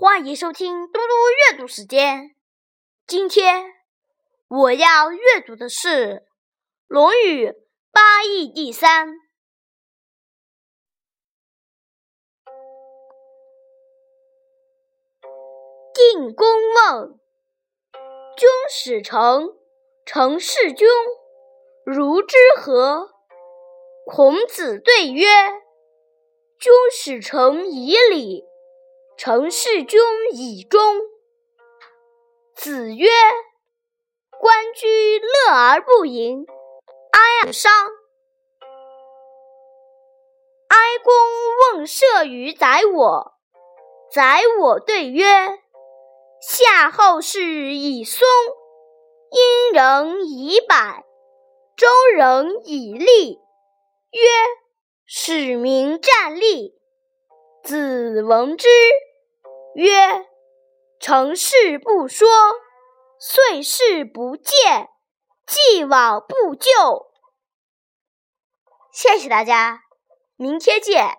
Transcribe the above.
欢迎收听嘟嘟阅读时间。今天我要阅读的是《论语八义》第三。定公问：“君使臣，臣事君，如之何？”孔子对曰：“君使臣以礼。”臣事君以忠。子曰：“关雎，乐而不淫，哀而伤。”哀公问射于宰我，宰我对曰：“夏后氏以松，殷人以柏，周人以栗。”曰：“使民战栗。”子闻之。曰：成事不说，遂事不见，既往不咎。谢谢大家，明天见。